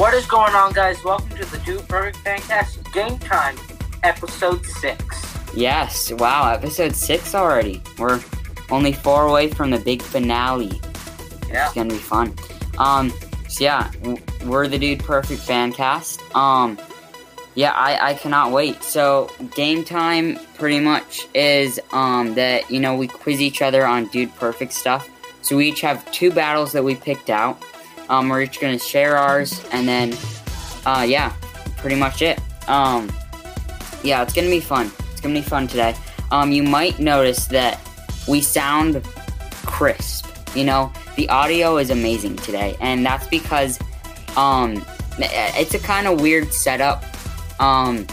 What is going on, guys? Welcome to the Dude Perfect Fancast Game Time, episode six. Yes, wow, episode six already. We're only four away from the big finale. Yeah. It's gonna be fun. Um, so yeah, we're the Dude Perfect fan cast. Um, yeah, I, I cannot wait. So game time pretty much is um that you know we quiz each other on Dude Perfect stuff. So we each have two battles that we picked out. Um, we're each gonna share ours, and then uh yeah, pretty much it. Um, yeah, it's gonna be fun. It's gonna be fun today. Um, you might notice that we sound crisp. You know, the audio is amazing today, and that's because um, it's a kind of weird setup. Um,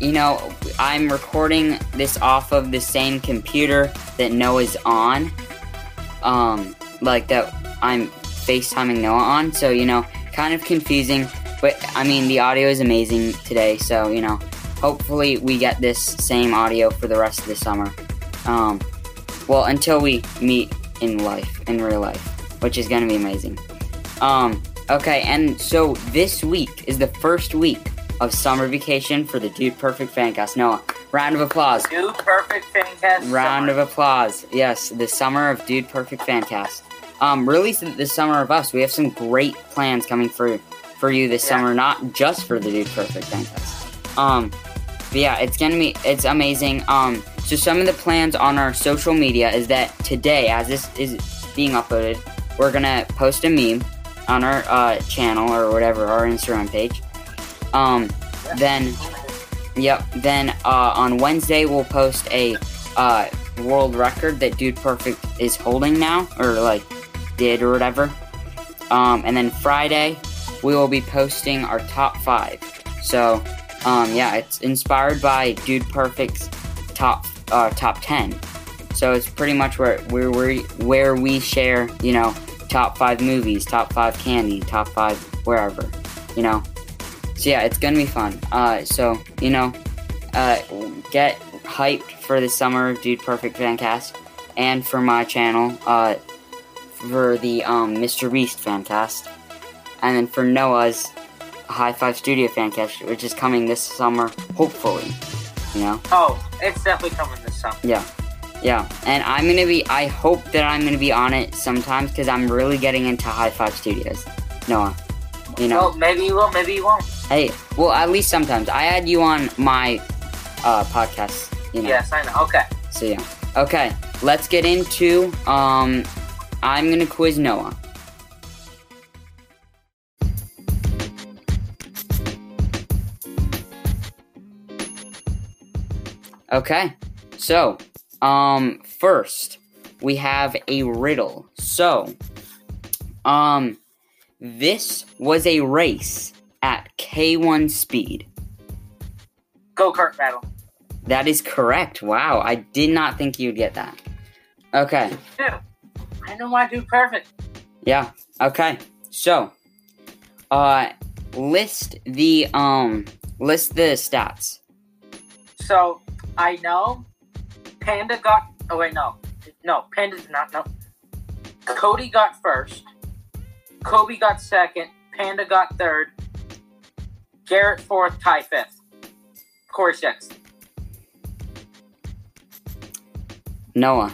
you know, I'm recording this off of the same computer that Noah's on. Um, like that I'm FaceTiming Noah on, so you know, kind of confusing. But I mean, the audio is amazing today, so you know, hopefully we get this same audio for the rest of the summer. Um, well, until we meet in life, in real life, which is gonna be amazing. Um, okay, and so this week is the first week of summer vacation for the Dude Perfect Fancast. Noah, round of applause. Dude Perfect Fancast. Round of applause. Yes, the summer of Dude Perfect Fancast. Um, really, s- the summer of us. We have some great plans coming for for you this Yeah. summer, not just for the Dude Perfect Fancast. Um, but yeah, it's gonna be it's amazing. Um, so some of the plans on our social media is that today, as this is being uploaded, we're gonna post a meme on our uh, channel or whatever our Instagram page. Um, then Yep. Then uh, on Wednesday we'll post a uh, world record that Dude Perfect is holding now, or like did or whatever. Um, and then Friday we will be posting our top five. So um, yeah, it's inspired by Dude Perfect's top uh, top ten. So it's pretty much where where we where we share you know top five movies, top five candy, top five wherever, you know. So yeah, it's gonna be fun. Uh, so you know, uh, get hyped for the summer Dude Perfect Fancast, and for my channel, uh, for the um, Mr. Beast Fancast, and then for Noah's High Five Studio Fancast, which is coming this summer, hopefully. You know, Oh, it's definitely coming this summer. yeah, yeah. And I'm gonna be. I hope that I'm gonna be on it sometimes because I'm really getting into High Five Studios. Noah, you know. Well, maybe you will, maybe you won't. Hey, well, at least sometimes. I had you on my uh, podcast, you know. Yes, I know. Okay. So yeah. Okay, let's get into. Um, I'm gonna quiz Noah. Okay, so um, first we have a riddle. So, um, this was a race at K1 speed. Go kart battle. That is correct. Wow, I did not think you'd get that. Okay, Dude, I know my Dude Perfect. yeah. Okay. So, uh list the um list the stats. So, I know Panda got. Oh, wait, no. No, Panda did not. No. Cody got first. Coby got second. Panda got third. Garrett fourth. Ty fifth. Corey sixth. Noah.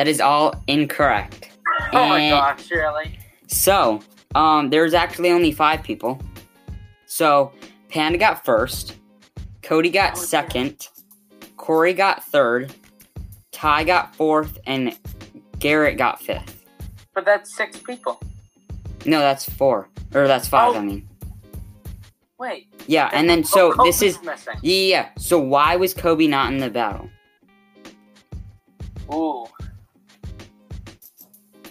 That is all incorrect. Oh my Eh. gosh, really? So, um there's actually only 5 people. So, Panda got first, Cody got Oh, second, Corey got third, Ty got fourth, and Garrett got fifth. But that's six people. No, that's four. Or that's five, Oh. I mean. Wait. Yeah, and then so Oh, this is yeah, yeah. So why was Coby not in the battle? Ooh.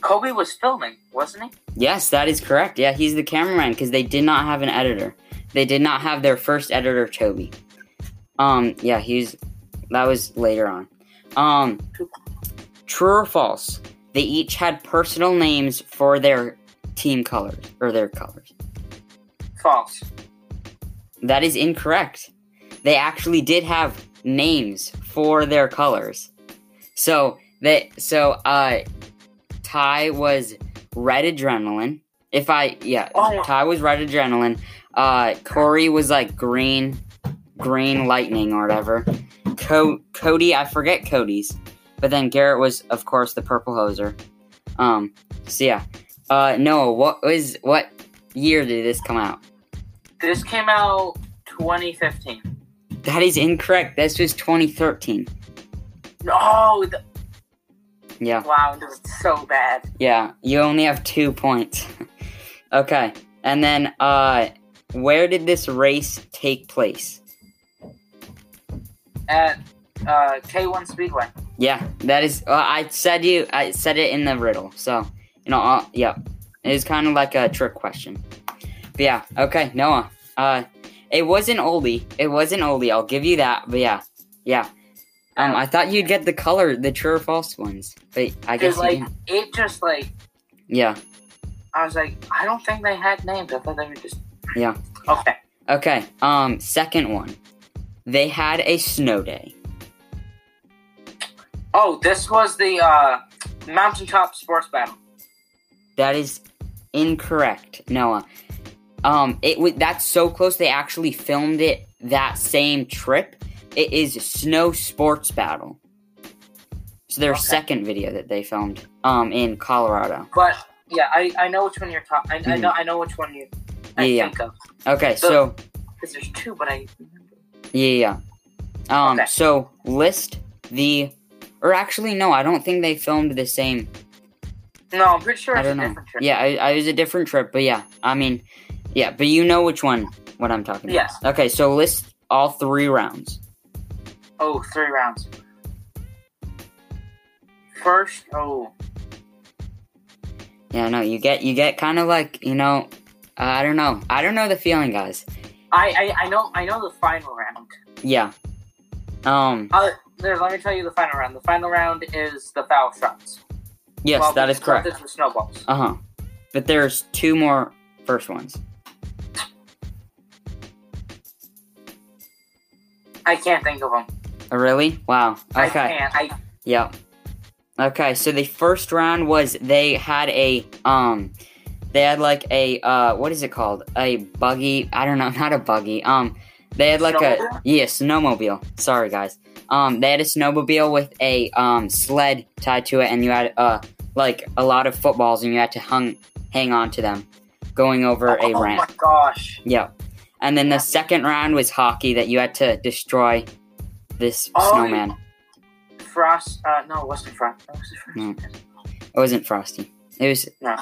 Coby was filming, wasn't he? Yes, that is correct. Yeah, he's the cameraman because they did not have an editor. They did not have their first editor, Toby. Um, yeah, he's that was later on. Um, true or false? They each had personal names for their team colors or their colors. False. That is incorrect. They actually did have names for their colors. So they so uh Ty was red adrenaline, If I yeah, Oh. Ty was red adrenaline. Uh, Corey was like green, green lightning or whatever. Co- Cody, I forget Cody's, but then Garrett was of course the purple hoser. Um, so yeah. Uh, Noah, what was what year did this come out? This came out 2015. That is incorrect. This was 2013. No, the, Yeah. wow, this was so bad. Yeah, you only have two points. okay, and then uh, where did this race take place? At uh, K1 Speedway. Yeah, that is. Uh, I said you. I said it in the riddle. So you know. Uh, yeah, it is kind of like a trick question. But yeah. Okay, Noah. Uh, it wasn't oldie. It wasn't oldie. I'll give you that. But yeah, yeah. Um, I thought you'd get the color, the true or false ones, but I guess like, it just, like, Yeah. I was like, I don't think they had names. I thought they were just. Yeah. Okay. Okay. Um, second one. They had a snow day. Oh, this was the uh, Mountaintop Sports Battle. That is incorrect, Noah. Um, it was that's so close. They actually filmed it that same trip. It is Snow Sports Battle. So their Okay. second video that they filmed, um, in Colorado. But, yeah, I, I know which one you're talking I, I Mhm. know I know which one you I Yeah, yeah. think of. Okay, So- so Because there's two, but I. yeah, yeah. Um, Okay. so list the, or actually no, I don't think they filmed the same. No, I'm pretty sure I it's a don't know. different trip. Yeah, I, I was a different trip, but yeah, I mean, yeah, but you know which one what I'm talking about. Yes. Okay, so list all three rounds. Oh, three rounds. First, oh, Yeah, no, you get you get kind of like you know, uh, I don't know, I don't know the feeling, guys. I, I I know I know the final round. Yeah. Um. Uh, there, let me tell you the final round. The final round is the foul shots. Yes, Well, that is correct. This is the snowballs. Uh huh. But there's two more first ones. I can't think of them. Oh, really? Wow. I Okay. can't. I Yep. Okay, so the first round was they had a um they had like a uh what is it called? A buggy I don't know, not a buggy. Um they had like a yeah, snowmobile. Sorry guys. Um they had a snowmobile with a um sled tied to it and you had uh like a lot of footballs and you had to hung hang on to them going over a ramp. oh my gosh. Yep. And then the second round was hockey that you had to destroy this Oh, snowman. Frost. Uh, no, it wasn't Frost. No, was it No. It wasn't Frosty. It was No.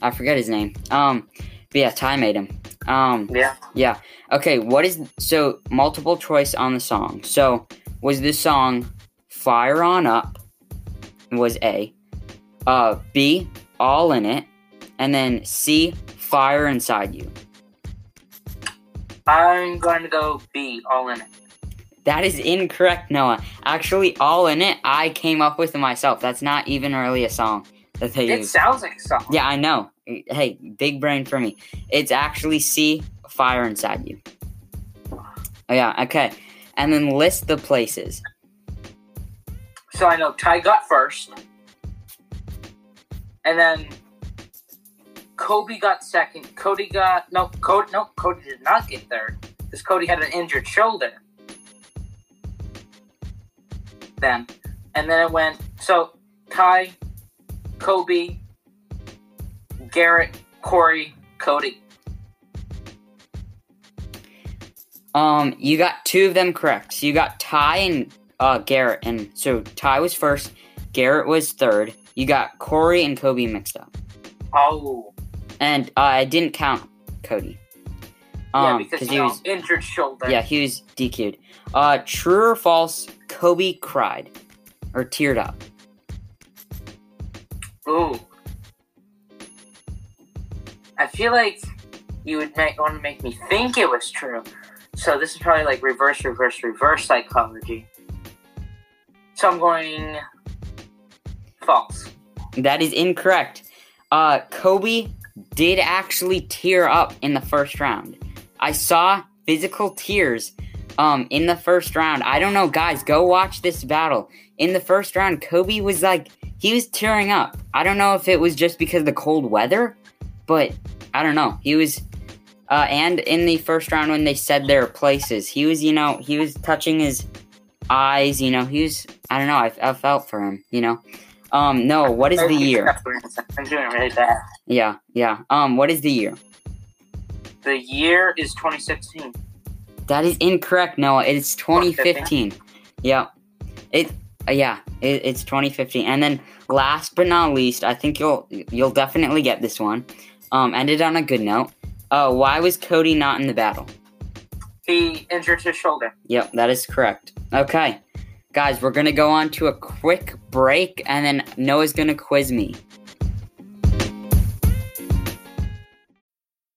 I forget his name. Um, but yeah, Ty made him. Um, Yeah. yeah. Okay, what is so multiple choice on the song? So was this song "Fire On Up"? Was A. Uh, B. All in it, and then C. Fire Inside You. I'm going to go B. All in it. That is incorrect, Noah. Actually, "All in It" I came up with it myself. That's not even really a song that they It use. sounds like a song. Yeah, I know. Hey, big brain for me. It's actually C, fire inside you. Oh, yeah, okay. And then list the places. So I know Ty got first, and then Coby got second. Cody got no. Cody no. Cody did not get third because Cody had an injured shoulder. Then, and then it went so Ty, Coby, Garrett, Corey, Cody. Um, you got two of them correct. So you got Ty and uh, Garrett. And so Ty was first, Garrett was third. You got Corey and Coby mixed up. Oh, And uh, I didn't count Cody. Yeah, Um, because because he was injured shoulder. Yeah, he was DQ'd. Uh, true or false? Coby cried or teared up. Ooh. I feel like you would make, want to make me think it was true. So this is probably like reverse, reverse, reverse psychology. So I'm going false. That is incorrect. Uh, Coby did actually tear up in the first round. I saw physical tears um in the first round. I don't know, guys, go watch this battle. In the first round, Coby was like he was tearing up. I don't know if it was just because of the cold weather, but I don't know. He was, uh, and in the first round when they said their places, he was, you know, he was touching his eyes. You know, he was. I don't know. I, I felt for him. You know. Um, no. What is the year? I'm doing really bad. Yeah, yeah. Um, what is the year? The year is 2016. That is incorrect. Noah. It's 2015. Yeah. It. Uh, yeah. It, it's 2015. And then last but not least, I think you'll you'll definitely get this one. Um, ended on a good note. Uh, why was Cody not in the battle? He injured his shoulder. Yep, that is correct. Okay, guys, we're gonna go on to a quick break, and then Noah's gonna quiz me.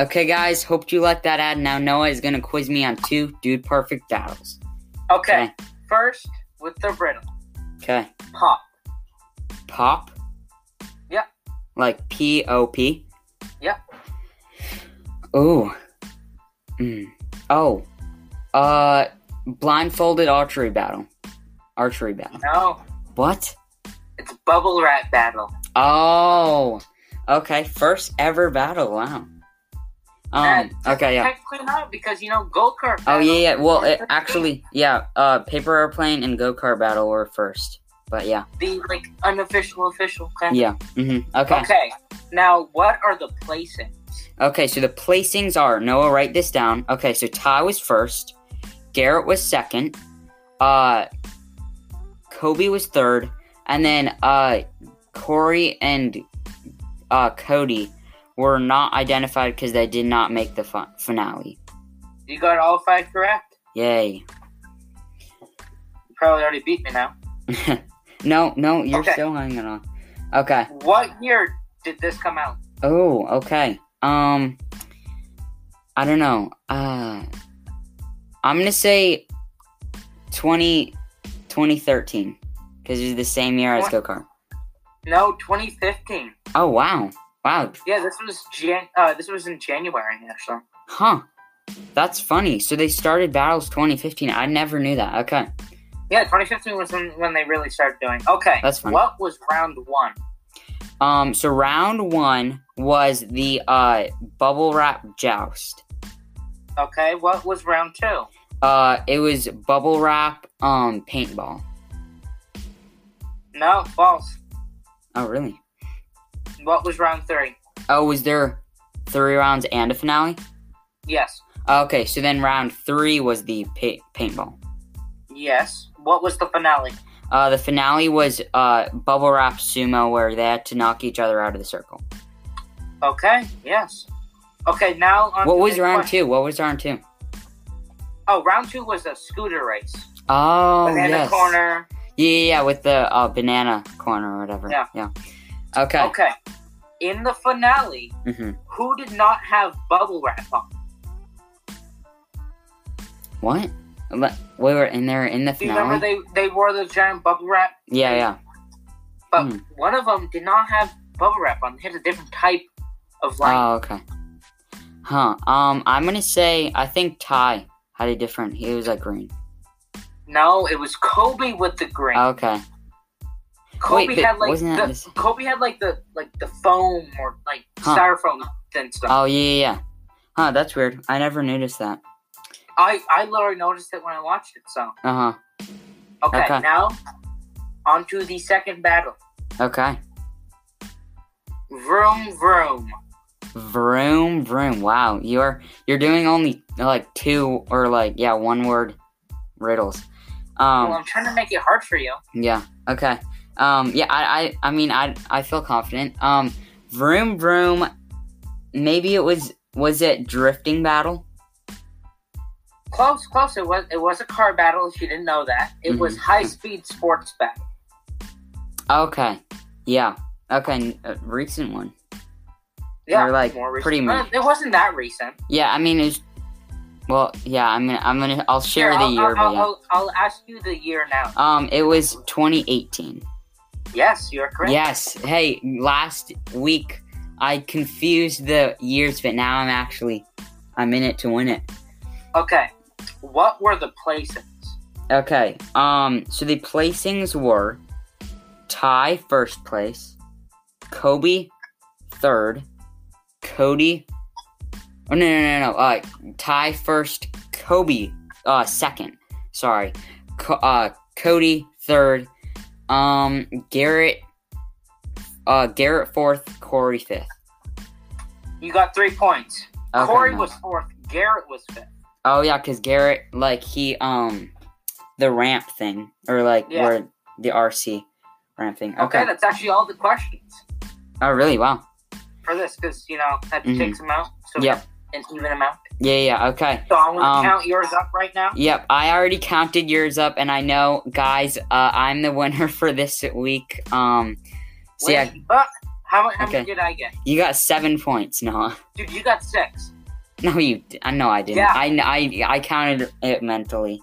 Okay, guys, hope you liked that ad. Now Noah is gonna quiz me on two dude perfect battles. Okay. Okay. First, with the riddle. Okay, Pop. pop. Yep. Like P O P. Yep. Oh. Mm. Oh. Uh, blindfolded archery battle. Archery battle. No, What? it's bubble wrap battle. Oh. Okay, first ever battle. Wow. Um. Okay. Yeah. Because you know go kart. Oh yeah, yeah. Well, it, actually, yeah. Uh, paper airplane and go kart battle were first, but yeah, the like unofficial official. Okay. yeah. Mm-hmm. Okay. Okay. Now, what are the placings? Okay. So the placings are Noah. Write this down. Okay. So Ty was first. Garrett was second. Uh, Coby was third, and then uh, Corey and uh Cody were not identified because they did not make the fi- finale. You got all five correct. Yay. You probably already beat me now. no, no, you're Okay. still hanging on. Okay. What year did this come out? Oh, okay. Um, I don't know. Uh, I'm gonna say 20, 2013 because it's the same year as go kart. No, 2015. Oh wow, wow, Yeah, this was Jan. Uh, this was in January actually. huh? That's funny. So they started battles 2015. I never knew that. Okay. Yeah, 2015 was when, when they really started doing. Okay, That's funny. What was round one? Um, so round one was the uh bubble wrap joust. Okay, what was round two? Uh, it was bubble wrap um paintball. No, false. Oh really? What was round three? Oh, was there three rounds and a finale? Yes. Okay, so then round three was the pa- paintball. Yes. What was the finale? Uh, the finale was uh, bubble wrap sumo, where they had to knock each other out of the circle. Okay. Yes. Okay. Now. On What was round question. two? What was round two? Oh, round two was a scooter race. Oh, Banana yes. corner. Yeah, yeah, yeah, with the uh, banana corner or whatever. Yeah. Yeah. Okay. Okay. In the finale, hmm who did not have bubble wrap on? What? Le- We were in there in the Do you finale. remember they they wore the giant bubble wrap, yeah, yeah. but Hmm. one of them did not have bubble wrap on. They had a different type of light. Oh, okay. Huh. Um, I'm gonna say I think Ty had a different. He was like green. no, it was Coby with the green. Okay. Coby wait, had like the, this- Coby had like the like the foam or like Huh. styrofoam and stuff. Oh yeah, yeah, yeah. Huh. That's weird. I never noticed that. I I literally noticed it when I watched it. So Uh huh. okay, Okay. now on to the second battle. Okay. Vroom vroom. Vroom vroom. Wow, you're you're doing only like two or like yeah one word riddles. Um. well, I'm trying to make it hard for you. Yeah. Okay. Um. Yeah. I. I. I mean. I. I feel confident. Um. Vroom vroom. Maybe it was. Was it drifting battle? Close, close. It was it was a car battle. If you didn't know that, it was Mhm. high speed sports battle. Okay. Yeah. Okay. A recent one. Yeah, Or, like, more recent. pretty Uh, much- It wasn't that recent. Yeah. I mean, it's. Well, yeah. I'm gonna. I'm gonna. I'll share Here, the I'll, year, I'll, but yeah. I'll, I'll ask you the year now. Um, it was 2018. Yes, you're correct. Yes. Hey, last week I confused the years, but now I'm actually I'm in it to win it. Okay. What were the placings? Okay. Um. So the placings were Ty first place, Coby third, Cody. Oh no no no no. Uh, Ty first, Coby uh second. Sorry, Co- uh Cody third, um Garrett uh Garrett fourth, Corey fifth. You got three points. Okay, Corey no. was fourth. Garrett was fifth. Oh yeah, cause Garrett like he um the ramp thing or like Yeah. where the RC ramp thing. Okay, Okay. that's actually all the questions Oh really? Wow. for this because you know had to Mhm. take some out, so Yep. An even amount. Yeah yeah okay. So I'm gonna Um, count yours up right now. Yep. I already counted yours up, and I know guys. Uh, I'm the winner for this week. Um. So yeah, Wait, uh, how, how Okay. many did I get? you got seven points, Noah. Dude, you got six. No, you. I know I didn't. Yeah. I I I counted it mentally.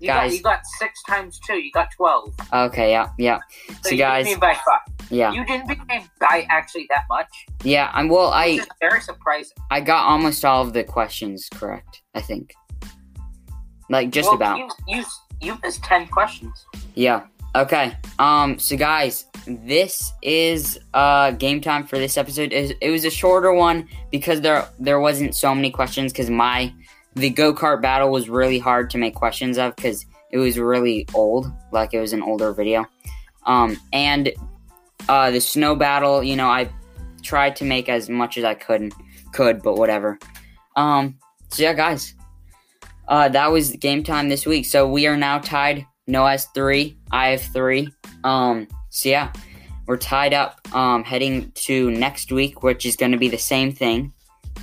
You got you got six times two. You got twelve. Okay. Yeah. Yeah. So, So, you guys- beat me by five. Yeah. You didn't beat me by actually that much. Yeah. I'm. Well, I very surprising. I got almost all of the questions correct. I think. Like just well, about. You, you you missed ten questions. Yeah. Okay. Um. So guys, this is uh game time for this episode. It, it was a shorter one because there there wasn't so many questions because my the go kart battle was really hard to make questions of because it was really old, like it was an older video. Um. And uh the snow battle, you know, I tried to make as much as I could could, but whatever. Um. So yeah, guys. Uh, that was game time this week. So we are now tied. Noah has three. I have three. Um, so yeah, we're tied up. Um, heading to next week, which is going to be the same thing.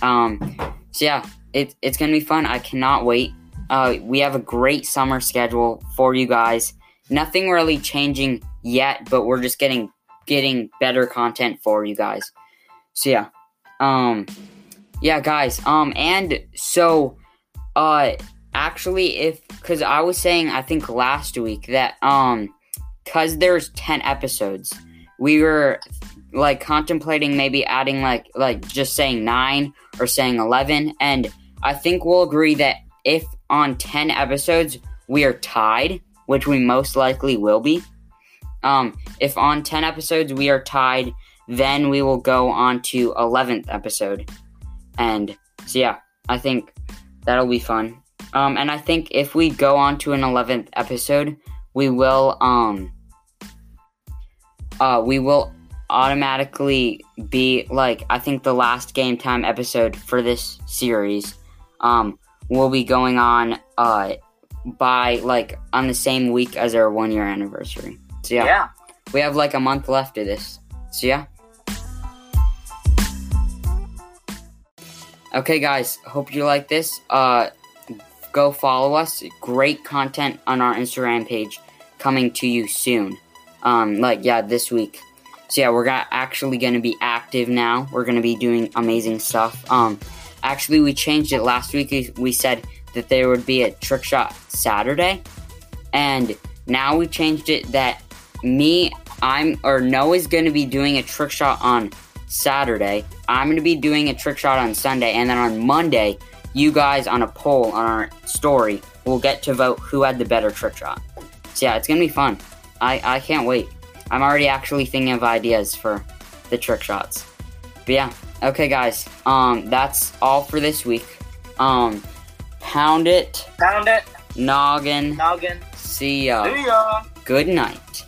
Um, so yeah, it, it's going to be fun. I cannot wait. Uh, we have a great summer schedule for you guys. Nothing really changing yet, but we're just getting getting better content for you guys. So yeah, um, yeah, guys. Um, and so, uh actually if because i was saying i think last week that um because there's 10 episodes we were like contemplating maybe adding like like just saying 9 or saying 11 and i think we'll agree that if on 10 episodes we are tied which we most likely will be um if on 10 episodes we are tied then we will go on to 11th episode. And so yeah i think that'll be fun. Um, and I think if we go on to an eleventh episode, we will um, uh, we will automatically be like I think the last game time episode for this series um will be going on uh by like on the same week as our one year anniversary. So yeah, yeah. we have like a month left of this. So yeah. Okay guys, hope you like this. Uh go follow us. Great content on our Instagram page coming to you soon. Um, like yeah, this week. So yeah, we're got, actually going to be active now. We're going to be doing amazing stuff. Um, actually, we changed it last week. We- said that there would be a trick shot Saturday, and now we changed it that me, I'm or Noah's going to be doing a trick shot on Saturday. I'm going to be doing a trick shot on Sunday, and then on Monday you guys on a poll on our story will get to vote who had the better trick shot. So yeah, it's gonna be fun. I, I can't wait. I'm already actually thinking of ideas for the trick shots. But yeah, okay guys. Um that's all for this week. Um pound it, Pound it. noggin, Noggin. see ya. See ya. Good night.